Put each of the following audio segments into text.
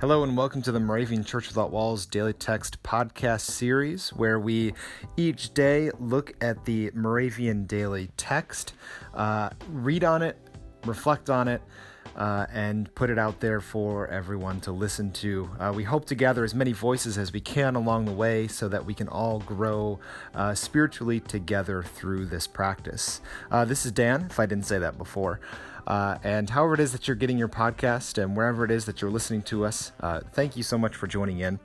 Hello and welcome to the Moravian Church Without Walls Daily Text podcast series, where we each day look at the Moravian Daily Text, uh, read on it, reflect on it, uh, and put it out there for everyone to listen to. Uh, we hope to gather as many voices as we can along the way so that we can all grow uh, spiritually together through this practice. Uh, this is Dan, if I didn't say that before. Uh, and however it is that you're getting your podcast and wherever it is that you're listening to us, thank you so much for joining in.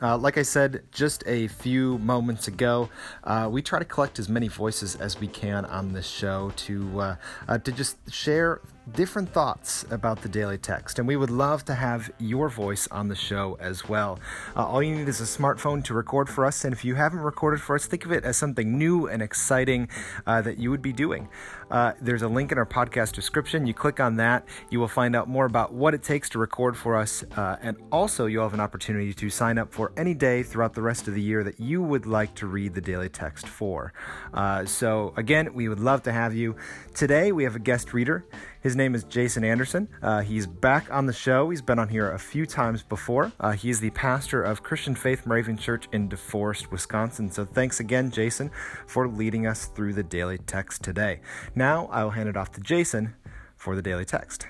Uh, like I said just a few moments ago, uh, we try to collect as many voices as we can on this show to uh to just share different thoughts about the daily text, and we would love to have your voice on the show as well. Uh, all you need is a smartphone to record for us, and if you haven't recorded for us, think of it as something new and exciting uh, that you would be doing. Uh, there's a link in our podcast description. You click on that, you will find out more about what it takes to record for us, uh, and also you'll have an opportunity to sign up for any day throughout the rest of the year that you would like to read the daily text for. Uh, so, again, we would love to have you. Today, we have a guest reader. His name is Jason Anderson. Uh, he's back on the show. He's been on here a few times before. Uh, he's the pastor of Christian Faith Moravian Church in DeForest, Wisconsin. So thanks again, Jason, for leading us through the daily text today. Now I will hand it off to Jason for the daily text.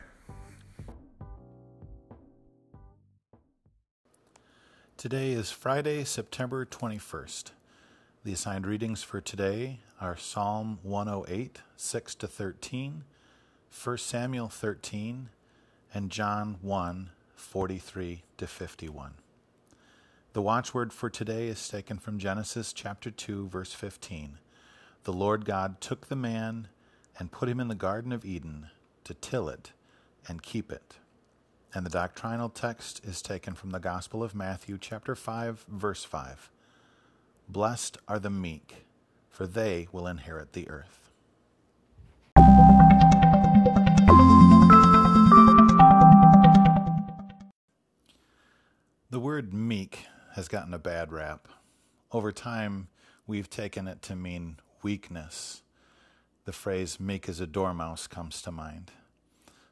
Today is Friday, September 21st. The assigned readings for today are Psalm 108, 6 to 13. 1 Samuel 13, and John 1 43 to 51. The watchword for today is taken from Genesis chapter 2, verse 15. The Lord God took the man and put him in the Garden of Eden to till it and keep it. And the doctrinal text is taken from the Gospel of Matthew, chapter 5, verse 5. Blessed are the meek, for they will inherit the earth. Word meek has gotten a bad rap. Over time, we've taken it to mean weakness. The phrase meek as a dormouse comes to mind.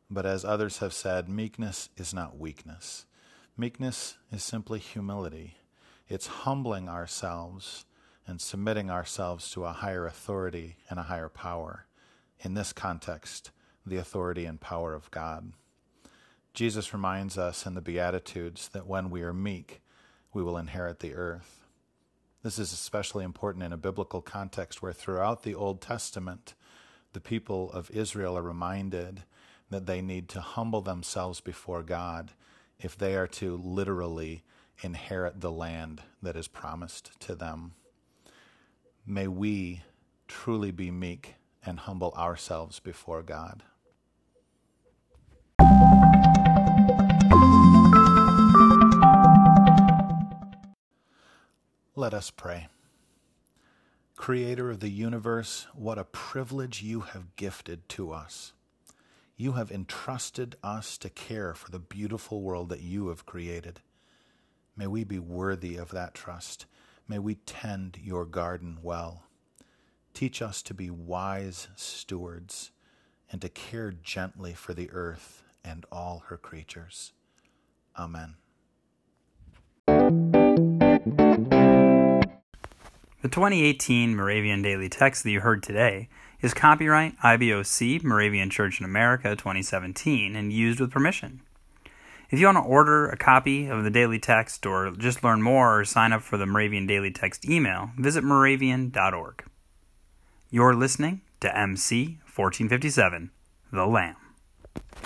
But as others have said, meekness is not weakness. Meekness is simply humility. It's humbling ourselves and submitting ourselves to a higher authority and a higher power. In this context, the authority and power of God. Jesus reminds us in the Beatitudes that when we are meek, we will inherit the earth. This is especially important in a biblical context where throughout the Old Testament, the people of Israel are reminded that they need to humble themselves before God if they are to literally inherit the land that is promised to them. May we truly be meek and humble ourselves before God. Let us pray. Creator of the universe, what a privilege you have gifted to us. You have entrusted us to care for the beautiful world that you have created. May we be worthy of that trust. May we tend your garden well. Teach us to be wise stewards and to care gently for the earth and all her creatures. Amen. The 2018 Moravian Daily Text that you heard today is copyright IBOC Moravian Church in America 2017 and used with permission. If you want to order a copy of the daily text or just learn more or sign up for the Moravian Daily Text email, visit moravian.org. You're listening to MC 1457, The Lamb.